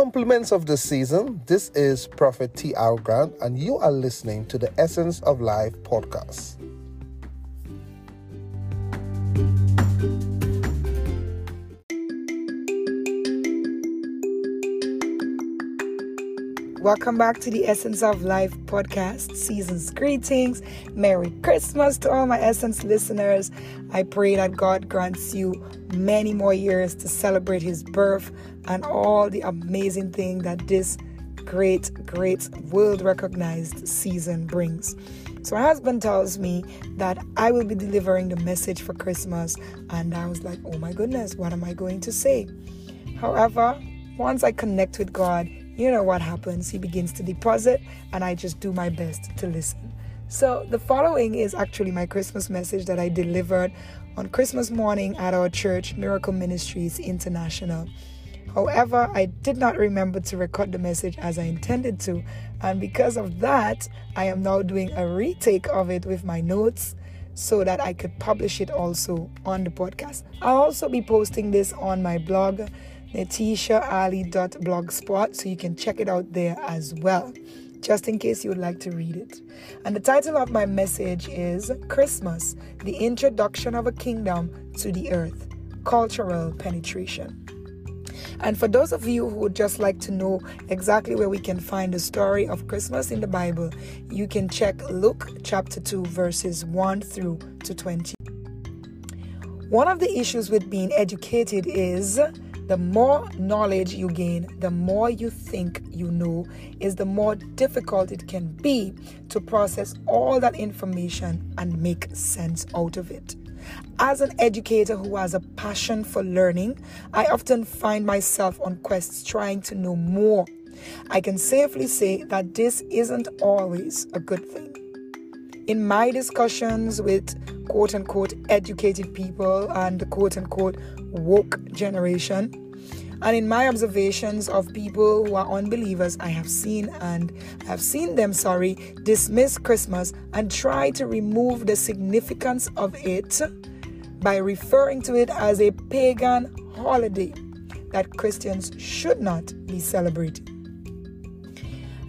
compliments of the season, this is Prophet T. Al Grant, and you are listening to the Essence of Life podcast. Welcome back to the Essence of Life podcast. Season's greetings. Merry Christmas to all my Essence listeners. I pray that God grants you many more years to celebrate His birth and all the amazing thing that this great, great world recognized season brings. So, my husband tells me that I will be delivering the message for Christmas, and I was like, oh my goodness, what am I going to say? However, once I connect with God, you know what happens. He begins to deposit, and I just do my best to listen. So, the following is actually my Christmas message that I delivered on Christmas morning at our church, Miracle Ministries International. However, I did not remember to record the message as I intended to, and because of that, I am now doing a retake of it with my notes so that I could publish it also on the podcast. I'll also be posting this on my blog netishaali.blogspot, so you can check it out there as well, just in case you would like to read it. And the title of my message is Christmas The Introduction of a Kingdom to the Earth Cultural Penetration. And for those of you who would just like to know exactly where we can find the story of Christmas in the Bible, you can check Luke chapter 2, verses 1 through to 20. One of the issues with being educated is the more knowledge you gain, the more you think you know, is the more difficult it can be to process all that information and make sense out of it. As an educator who has a passion for learning, I often find myself on quests trying to know more. I can safely say that this isn't always a good thing. In my discussions with quote unquote educated people and the quote unquote woke generation. And in my observations of people who are unbelievers, I have seen and have seen them, sorry, dismiss Christmas and try to remove the significance of it by referring to it as a pagan holiday that Christians should not be celebrating.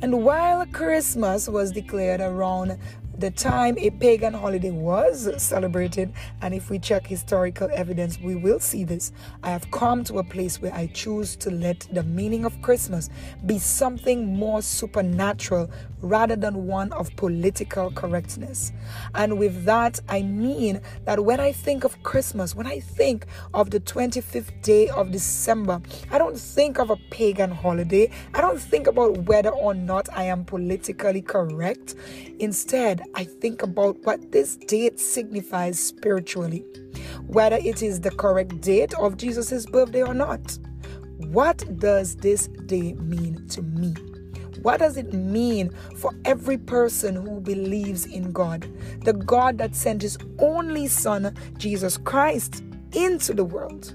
And while Christmas was declared around the time a pagan holiday was celebrated, and if we check historical evidence, we will see this. I have come to a place where I choose to let the meaning of Christmas be something more supernatural rather than one of political correctness. And with that, I mean that when I think of Christmas, when I think of the 25th day of December, I don't think of a pagan holiday. I don't think about whether or not I am politically correct. Instead, I think about what this date signifies spiritually, whether it is the correct date of Jesus' birthday or not. What does this day mean to me? What does it mean for every person who believes in God? The God that sent his only Son, Jesus Christ, into the world.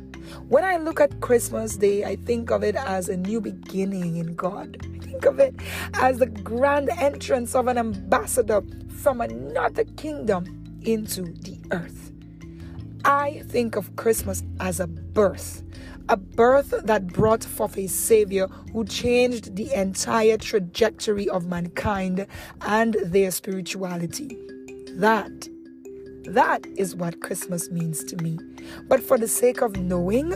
When I look at Christmas Day, I think of it as a new beginning in God. I think of it as the grand entrance of an ambassador from another kingdom into the earth. I think of Christmas as a birth, a birth that brought forth a Savior who changed the entire trajectory of mankind and their spirituality. That, that is what Christmas means to me. But for the sake of knowing,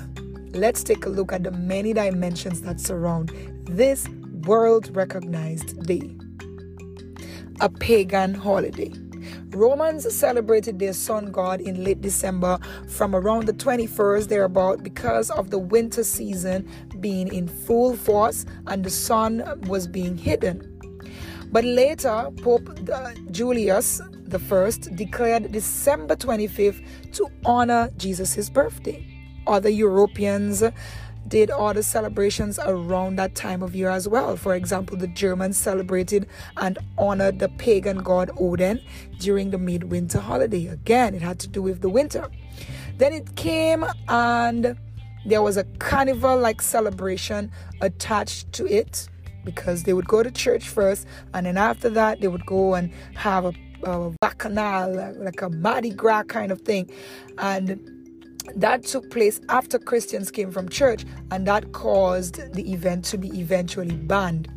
let's take a look at the many dimensions that surround this world recognized day a pagan holiday. Romans celebrated their sun god in late December from around the 21st thereabout because of the winter season being in full force and the sun was being hidden. But later, Pope uh, Julius I declared December 25th to honor Jesus' birthday. Other Europeans did the celebrations around that time of year as well. For example, the Germans celebrated and honored the pagan god Odin during the midwinter holiday. Again, it had to do with the winter. Then it came and there was a carnival like celebration attached to it because they would go to church first and then after that they would go and have a, a bacchanal like a Mardi Gras kind of thing and that took place after Christians came from church, and that caused the event to be eventually banned.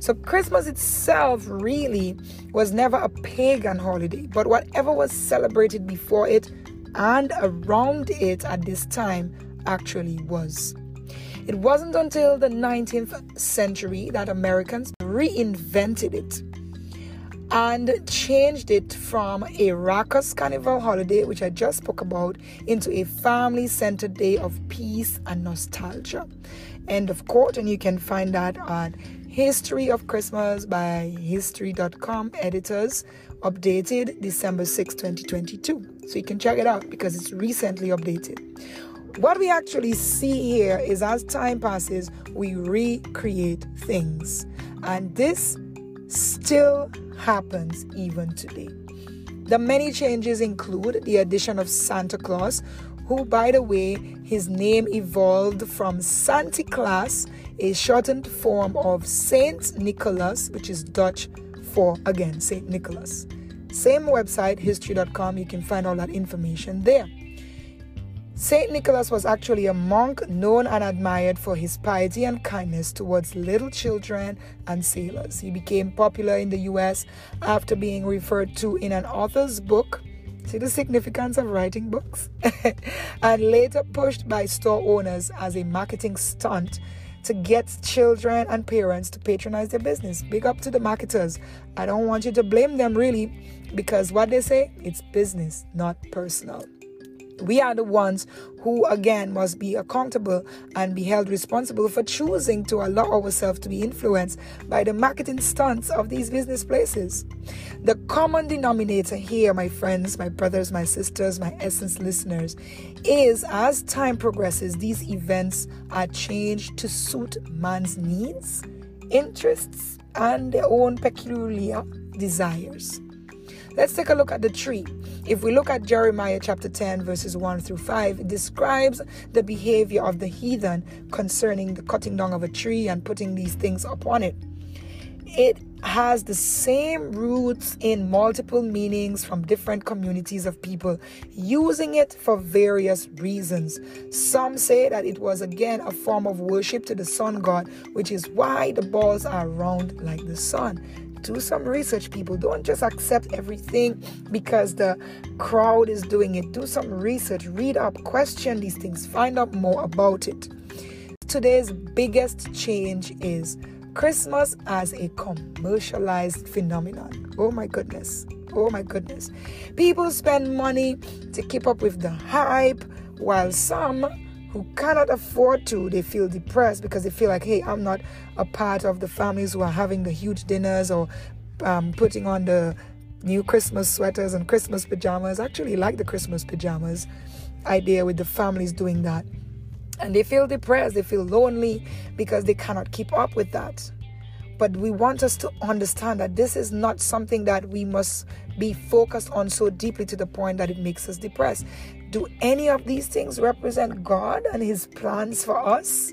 So, Christmas itself really was never a pagan holiday, but whatever was celebrated before it and around it at this time actually was. It wasn't until the 19th century that Americans reinvented it and changed it from a raucous carnival holiday, which I just spoke about, into a family centered day of peace and nostalgia. End of quote. And you can find that at History of Christmas by History.com editors, updated December 6, 2022. So you can check it out because it's recently updated. What we actually see here is as time passes, we recreate things. And this still happens even today. The many changes include the addition of Santa Claus, who, by the way, his name evolved from Sinterklaas, a shortened form of Saint Nicholas, which is Dutch for, again, Saint Nicholas. Same website, history.com, you can find all that information there. St. Nicholas was actually a monk known and admired for his piety and kindness towards little children and sailors. He became popular in the US after being referred to in an author's book. See the significance of writing books? and later pushed by store owners as a marketing stunt to get children and parents to patronize their business. Big up to the marketers. I don't want you to blame them really because what they say, it's business, not personal. We are the ones who, again, must be accountable and be held responsible for choosing to allow ourselves to be influenced by the marketing stunts of these business places. The common denominator here, my friends, my brothers, my sisters, my essence listeners, is as time progresses, these events are changed to suit man's needs, interests, and their own peculiar desires. Let's take a look at the tree. If we look at Jeremiah chapter 10, verses 1 through 5, it describes the behavior of the heathen concerning the cutting down of a tree and putting these things upon it. It has the same roots in multiple meanings from different communities of people, using it for various reasons. Some say that it was again a form of worship to the sun god, which is why the balls are round like the sun do some research, people. Don't just accept everything because the crowd is doing it. Do some research, read up, question these things, find out more about it. Today's biggest change is Christmas as a commercialized phenomenon. Oh my goodness. Oh my goodness. People spend money to keep up with the hype, while some who cannot afford to, they feel depressed because they feel like, hey, I'm not a part of the families who are having the huge dinners or um, putting on the new Christmas sweaters and Christmas pajamas. Actually like the Christmas pajamas idea with the families doing that. And they feel depressed, they feel lonely because they cannot keep up with that. But we want us to understand that this is not something that we must be focused on so deeply to the point that it makes us depressed. Do any of these things represent God and His plans for us?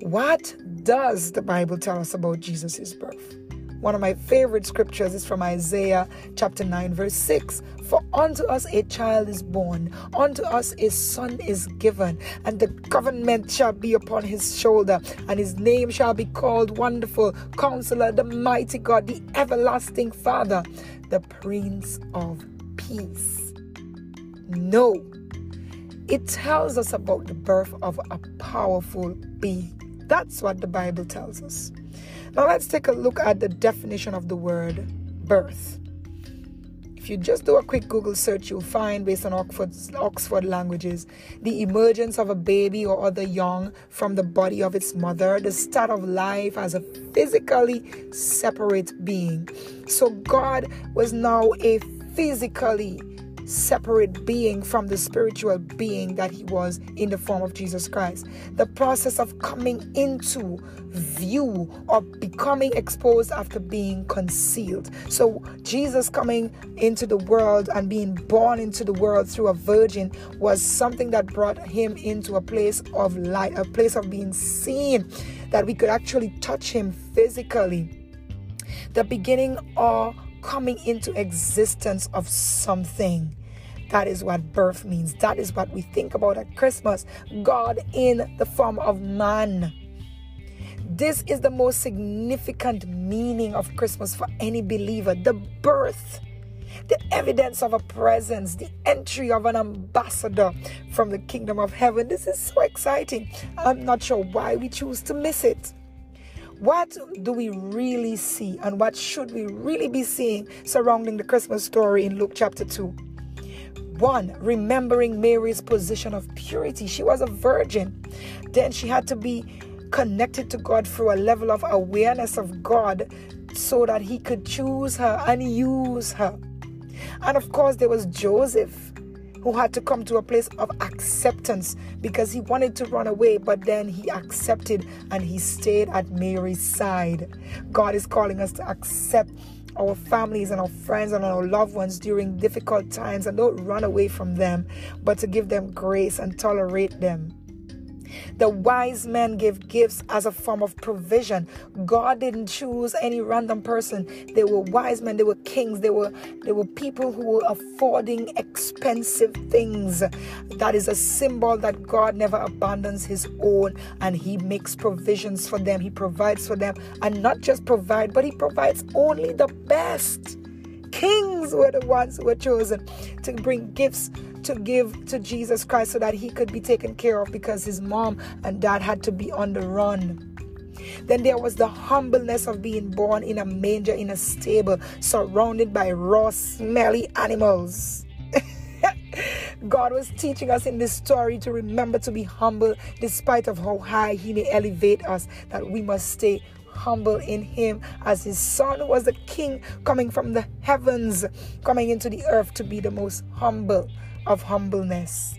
What does the Bible tell us about Jesus' birth? One of my favorite scriptures is from Isaiah chapter 9, verse 6. For unto us a child is born, unto us a son is given, and the government shall be upon his shoulder, and his name shall be called Wonderful, Counselor, the Mighty God, the Everlasting Father, the Prince of Peace. No. It tells us about the birth of a powerful being. That's what the Bible tells us. Now let's take a look at the definition of the word birth. If you just do a quick Google search, you'll find, based on Oxford's, Oxford languages, the emergence of a baby or other young from the body of its mother, the start of life as a physically separate being. So God was now a physically separate being from the spiritual being that he was in the form of Jesus Christ. The process of coming into view or becoming exposed after being concealed. So, Jesus coming into the world and being born into the world through a virgin was something that brought him into a place of light, a place of being seen, that we could actually touch him physically. The beginning or coming into existence of something That is what birth means. That is what we think about at Christmas. God in the form of man. This is the most significant meaning of Christmas for any believer the birth the evidence of a presence, the entry of an ambassador from the kingdom of heaven. This is so exciting. I'm not sure why we choose to miss it. What do we really see, and what should we really be seeing surrounding the Christmas story in Luke chapter 2? One, remembering Mary's position of purity. She was a virgin. Then she had to be connected to God through a level of awareness of God so that He could choose her and use her. And of course, there was Joseph who had to come to a place of acceptance because he wanted to run away, but then he accepted and he stayed at Mary's side. God is calling us to accept our families and our friends and our loved ones during difficult times and don't run away from them, but to give them grace and tolerate them. The wise men gave gifts as a form of provision. God didn't choose any random person. They were wise men, they were kings, they were they were people who were affording expensive things. That is a symbol that God never abandons his own and he makes provisions for them. He provides for them and not just provide, but he provides only the best. Kings were the ones who were chosen to bring gifts to give to Jesus Christ so that he could be taken care of because his mom and dad had to be on the run. Then there was the humbleness of being born in a manger in a stable, surrounded by raw, smelly animals. God was teaching us in this story to remember to be humble despite of how high he may elevate us, that we must stay humble in him as his son was the king coming from the heavens, coming into the earth to be the most humble of humbleness.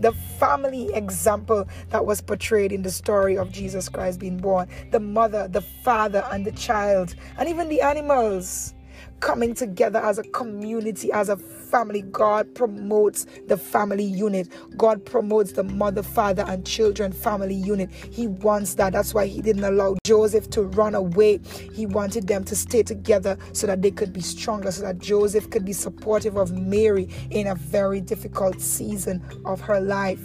The family example that was portrayed in the story of Jesus Christ being born, the mother, the father, and the child, and even the animals coming together as a community, as a family. God promotes the family unit. God promotes the mother, father, and children family unit. He wants that. That's why He didn't allow Joseph to run away. He wanted them to stay together so that they could be stronger, so that Joseph could be supportive of Mary in a very difficult season of her life.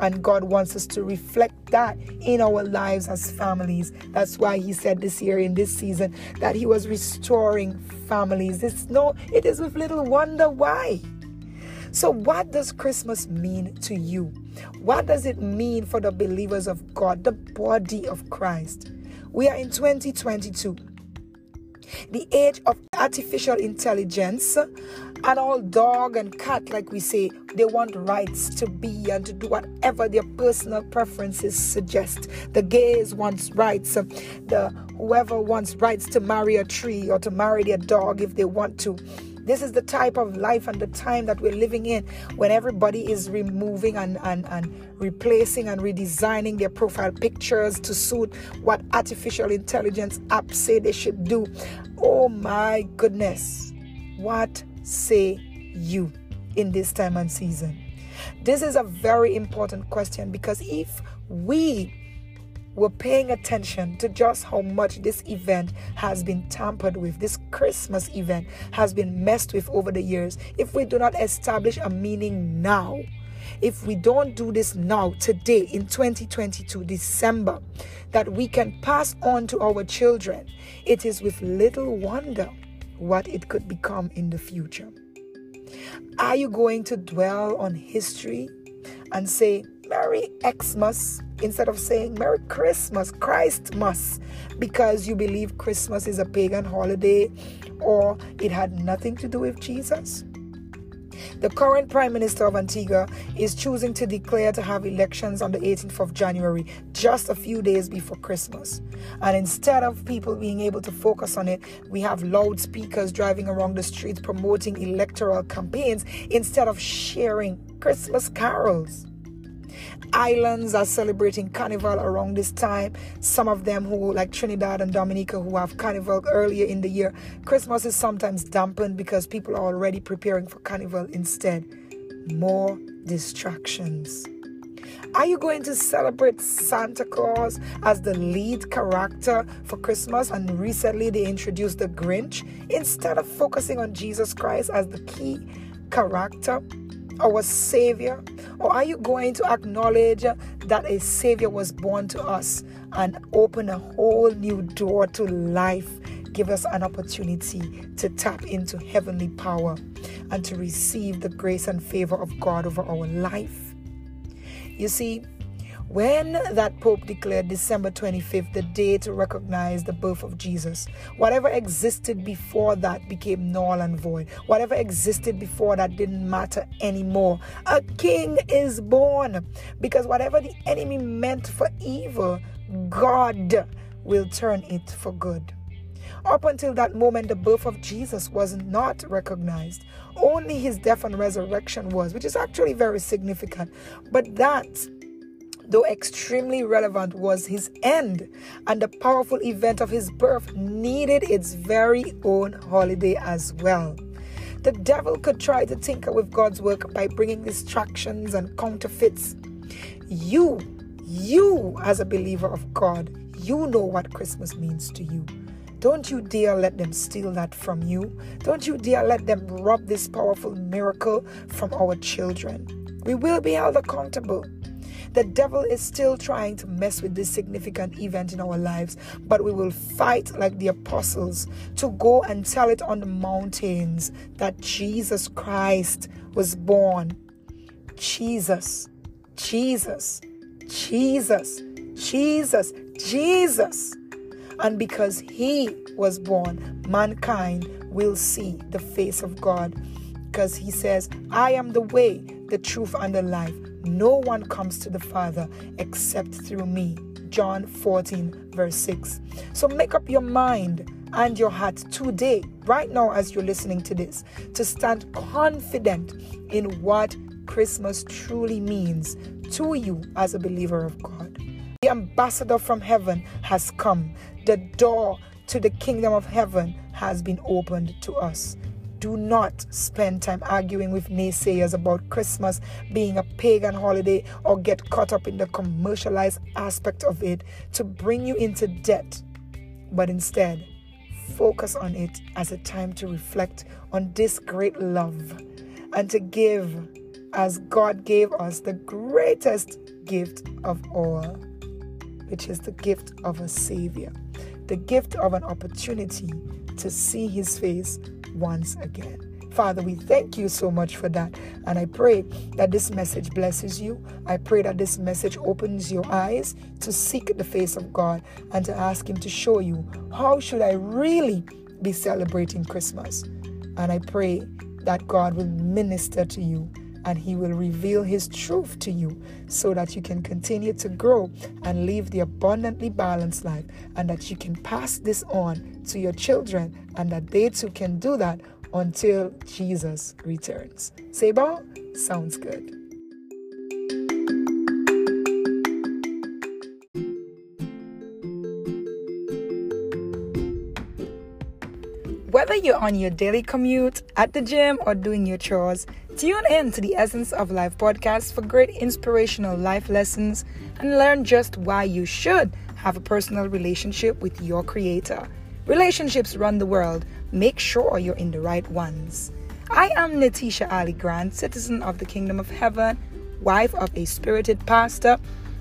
And God wants us to reflect that in our lives as families. That's why He said this year in this season that He was restoring families. It's no, it is with little wonder why. So, what does Christmas mean to you? What does it mean for the believers of God, the body of Christ? We are in 2022 the age of artificial intelligence and all dog and cat like we say they want rights to be and to do whatever their personal preferences suggest. The gays wants rights the whoever wants rights to marry a tree or to marry their dog if they want to this is the type of life and the time that we're living in when everybody is removing and, and, and replacing and redesigning their profile pictures to suit what artificial intelligence apps say they should do. Oh my goodness. What say you in this time and season? This is a very important question because if we were paying attention to just how much this event has been tampered with, this Christmas event has been messed with over the years, if we do not establish a meaning now, if we don't do this now, today in 2022, December, that we can pass on to our children, it is with little wonder what it could become in the future. Are you going to dwell on history and say, Merry Xmas instead of saying Merry Christmas, Christmas, because you believe Christmas is a pagan holiday or it had nothing to do with Jesus? The current Prime Minister of Antigua is choosing to declare to have elections on the 18th of January, just a few days before Christmas. And instead of people being able to focus on it, we have loudspeakers driving around the streets promoting electoral campaigns instead of sharing Christmas carols. Islands are celebrating Carnival around this time. Some of them who, like Trinidad and Dominica, who have Carnival earlier in the year. Christmas is sometimes dampened because people are already preparing for Carnival instead. More distractions. Are you going to celebrate Santa Claus as the lead character for Christmas? And recently they introduced the Grinch instead of focusing on Jesus Christ as the key character. Our Savior? Or are you going to acknowledge that a Savior was born to us and open a whole new door to life? Give us an opportunity to tap into heavenly power and to receive the grace and favor of God over our life. You see, when that Pope declared December 25th the day to recognize the birth of Jesus, whatever existed before that became null and void. Whatever existed before that didn't matter anymore. A king is born because whatever the enemy meant for evil, God will turn it for good. Up until that moment, the birth of Jesus was not recognized. Only his death and resurrection was, which is actually very significant. But that though extremely relevant, was his end, and the powerful event of his birth needed its very own holiday as well. The devil could try to tinker with God's work by bringing distractions and counterfeits. You, you as a believer of God, you know what Christmas means to you. Don't you dare let them steal that from you. Don't you dare let them rob this powerful miracle from our children. We will be held accountable. The devil is still trying to mess with this significant event in our lives, but we will fight like the apostles to go and tell it on the mountains that Jesus Christ was born. Jesus, Jesus, Jesus, Jesus, Jesus. And because he was born, mankind will see the face of God. Because he says, I am the way, the truth, and the life. No one comes to the Father except through me. John 14, verse 6. So make up your mind and your heart today, right now, as you're listening to this, to stand confident in what Christmas truly means to you as a believer of God. The ambassador from heaven has come, the door to the kingdom of heaven has been opened to us. Do not spend time arguing with naysayers about Christmas being a pagan holiday or get caught up in the commercialized aspect of it to bring you into debt. But instead, focus on it as a time to reflect on this great love and to give as God gave us the greatest gift of all, which is the gift of a Savior, the gift of an opportunity to see His face once again. Father, we thank you so much for that. And I pray that this message blesses you. I pray that this message opens your eyes to seek the face of God and to ask Him to show you how should I really be celebrating Christmas. And I pray that God will minister to you and He will reveal His truth to you so that you can continue to grow and live the abundantly balanced life, and that you can pass this on to your children, and that they too can do that until Jesus returns. Seba, sounds good. Whether you're on your daily commute, at the gym, or doing your chores, tune in to the Essence of Life podcast for great inspirational life lessons and learn just why you should have a personal relationship with your Creator. Relationships run the world. Make sure you're in the right ones. I am Natisha Ali Grant, citizen of the Kingdom of Heaven, wife of a spirited pastor,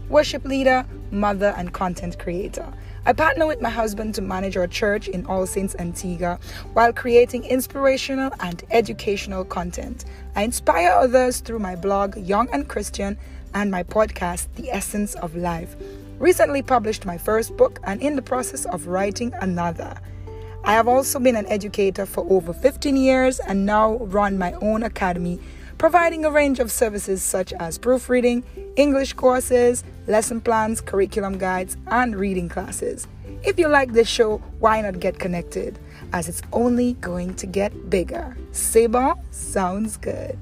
worship leader, mother, and content creator. I partner with my husband to manage our church in All Saints Antigua while creating inspirational and educational content. I inspire others through my blog, Young and Christian, and my podcast, The Essence of Life. Recently published my first book and in the process of writing another. I have also been an educator for over 15 years and now run my own academy providing a range of services such as proofreading, English courses, lesson plans, curriculum guides, and reading classes. If you like this show, why not get connected? As it's only going to get bigger. Seba sounds good.